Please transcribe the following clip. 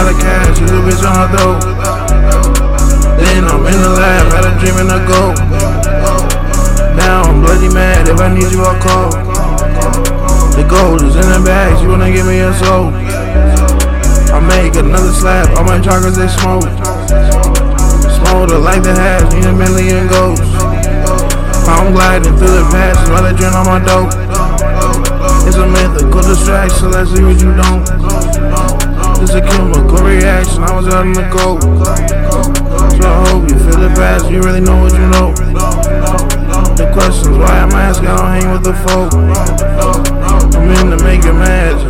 lot of cash, a bitch on her throat. Then I'm in the lab, had a dream in a go. Now I'm bloody mad, if I need you, I'll call. The gold is in the bags, you wanna give me a soul. I make another slab, all my chakras they smoke. Like the hash, need a million ghosts. I'm gliding through the past while I drink on my dope. It's a mythical distraction, let's see what you don't. It's a I was out in the cold. So I hope you feel the past, you really know what you know. The questions why I'm asking, I don't hang with the folk. I'm in to make you mad.